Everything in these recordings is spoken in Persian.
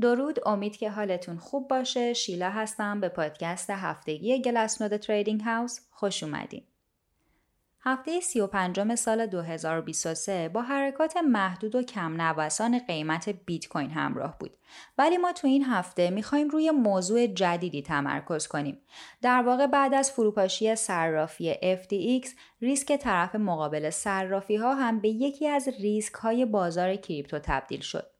درود امید که حالتون خوب باشه شیلا هستم به پادکست هفتگی گلسنود تریدینگ هاوس خوش اومدین هفته 35 سال 2023 با حرکات محدود و کم نوسان قیمت بیت کوین همراه بود. ولی ما تو این هفته می‌خوایم روی موضوع جدیدی تمرکز کنیم. در واقع بعد از فروپاشی صرافی FTX ریسک طرف مقابل صرافی ها هم به یکی از ریسک های بازار کریپتو تبدیل شد.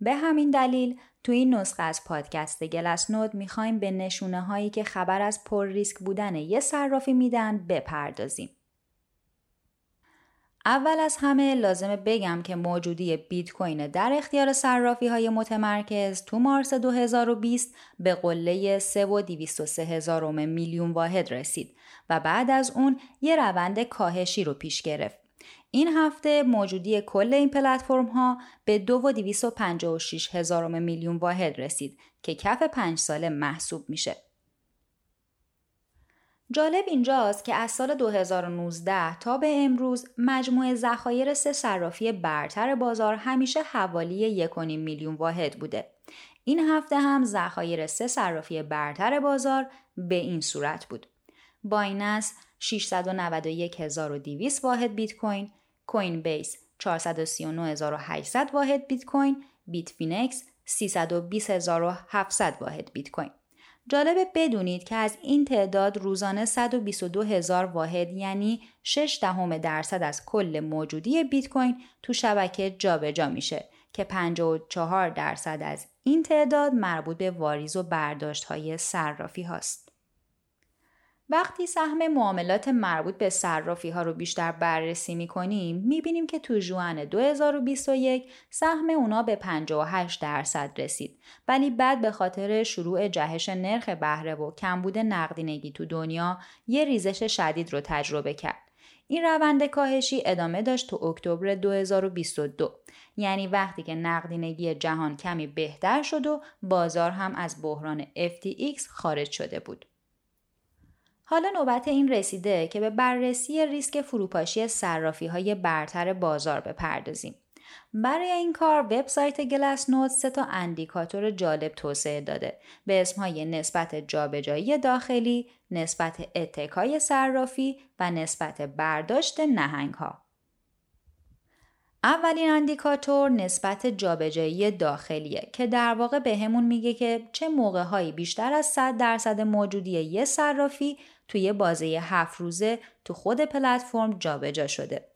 به همین دلیل تو این نسخه از پادکست گلس نود می‌خوایم به نشونه هایی که خبر از پر ریسک بودن یه صرافی میدن بپردازیم. اول از همه لازمه بگم که موجودی بیت کوین در اختیار صرافی های متمرکز تو مارس 2020 به قله 3 و 203 هزارم میلیون واحد رسید و بعد از اون یه روند کاهشی رو پیش گرفت. این هفته موجودی کل این پلتفرم ها به 2 و 256 هزارم میلیون واحد رسید که کف پنج ساله محسوب میشه. جالب اینجاست که از سال 2019 تا به امروز مجموع ذخایر سه صرافی برتر بازار همیشه حوالی 1.5 میلیون واحد بوده. این هفته هم ذخایر سه صرافی برتر بازار به این صورت بود. بایننس 691200 واحد بیت کوین، کوین بیس 439800 واحد بیت کوین، بیت فینکس 320700 واحد بیت کوین. جالبه بدونید که از این تعداد روزانه 122 هزار واحد یعنی 6 دهم درصد از کل موجودی بیت کوین تو شبکه جابجا جا میشه که 54 درصد از این تعداد مربوط به واریز و برداشت های صرافی هاست. وقتی سهم معاملات مربوط به صرافی ها رو بیشتر بررسی می کنیم می بینیم که تو جوان 2021 سهم اونا به 58 درصد رسید ولی بعد به خاطر شروع جهش نرخ بهره و کمبود نقدینگی تو دنیا یه ریزش شدید رو تجربه کرد. این روند کاهشی ادامه داشت تو اکتبر 2022 یعنی وقتی که نقدینگی جهان کمی بهتر شد و بازار هم از بحران FTX خارج شده بود. حالا نوبت این رسیده که به بررسی ریسک فروپاشی صرافی های برتر بازار بپردازیم. برای این کار وبسایت گلس نوت سه تا اندیکاتور جالب توسعه داده به اسمهای نسبت جابجایی داخلی، نسبت اتکای صرافی و نسبت برداشت نهنگ ها. اولین اندیکاتور نسبت جابجایی داخلیه که در واقع به همون میگه که چه موقع هایی بیشتر از 100 درصد موجودی یه صرافی توی بازه هفت روزه تو خود پلتفرم جابجا شده.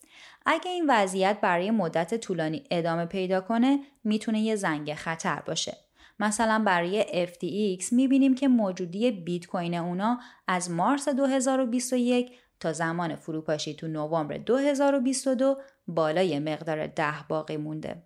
اگه این وضعیت برای مدت طولانی ادامه پیدا کنه می‌تونه یه زنگ خطر باشه. مثلا برای FTX می‌بینیم که موجودی بیت کوین اونا از مارس 2021 تا زمان فروپاشی تو نوامبر 2022 بالای مقدار ده باقی مونده.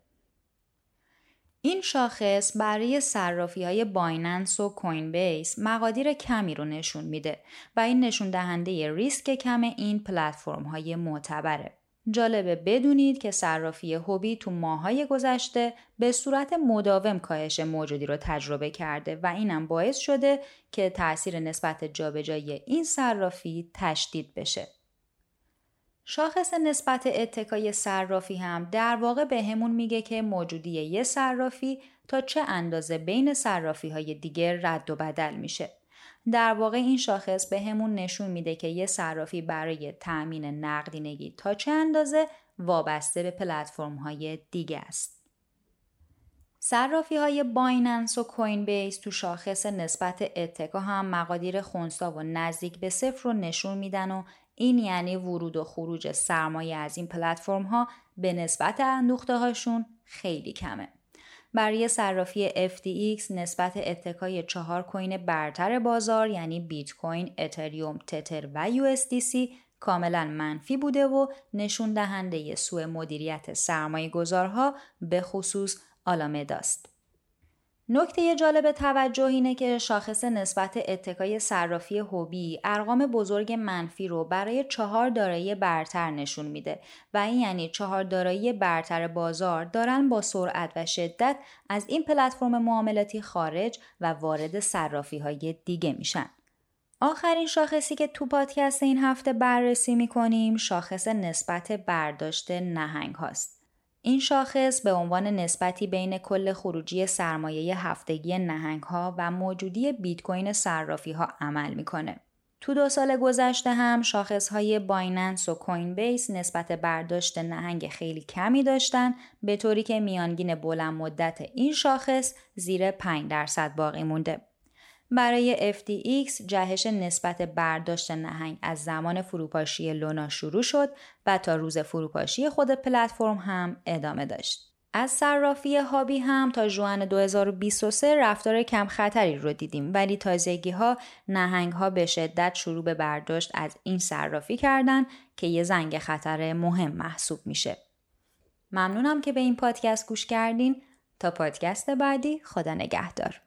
این شاخص برای صرافی های بایننس و کوین بیس مقادیر کمی رو نشون میده و این نشون دهنده ریسک کم این پلتفرم های معتبره. جالبه بدونید که صرافی هوبی تو ماهای گذشته به صورت مداوم کاهش موجودی رو تجربه کرده و اینم باعث شده که تاثیر نسبت جابجایی این صرافی تشدید بشه. شاخص نسبت اتکای صرافی هم در واقع به همون میگه که موجودی یه صرافی تا چه اندازه بین صرافی های دیگر رد و بدل میشه. در واقع این شاخص به همون نشون میده که یه صرافی برای تأمین نقدینگی تا چه اندازه وابسته به پلتفرم های دیگه است. صرافی های بایننس و کوین بیس تو شاخص نسبت اتکا هم مقادیر خونسا و نزدیک به صفر رو نشون میدن و این یعنی ورود و خروج سرمایه از این پلتفرم ها به نسبت اندوخته هاشون خیلی کمه. برای صرافی FTX نسبت اتکای چهار کوین برتر بازار یعنی بیت کوین، اتریوم، تتر و USDC کاملا منفی بوده و نشون دهنده سوء مدیریت سرمایه گذارها به خصوص آلامداست. نکته جالب توجه اینه که شاخص نسبت اتکای صرافی هوبی ارقام بزرگ منفی رو برای چهار دارایی برتر نشون میده و این یعنی چهار دارایی برتر بازار دارن با سرعت و شدت از این پلتفرم معاملاتی خارج و وارد صرافی های دیگه میشن. آخرین شاخصی که تو پادکست این هفته بررسی می‌کنیم شاخص نسبت برداشت نهنگ هاست. این شاخص به عنوان نسبتی بین کل خروجی سرمایه هفتگی نهنگ ها و موجودی بیت کوین صرافی ها عمل می‌کنه. تو دو سال گذشته هم شاخص های بایننس و کوین بیس نسبت برداشت نهنگ خیلی کمی داشتن به طوری که میانگین بلند مدت این شاخص زیر 5 درصد باقی مونده. برای FTX جهش نسبت برداشت نهنگ از زمان فروپاشی لونا شروع شد و تا روز فروپاشی خود پلتفرم هم ادامه داشت. از صرافی هابی هم تا جوان 2023 رفتار کم خطری رو دیدیم ولی تازگی ها نهنگ ها به شدت شروع به برداشت از این صرافی کردن که یه زنگ خطر مهم محسوب میشه. ممنونم که به این پادکست گوش کردین تا پادکست بعدی خدا نگهدار.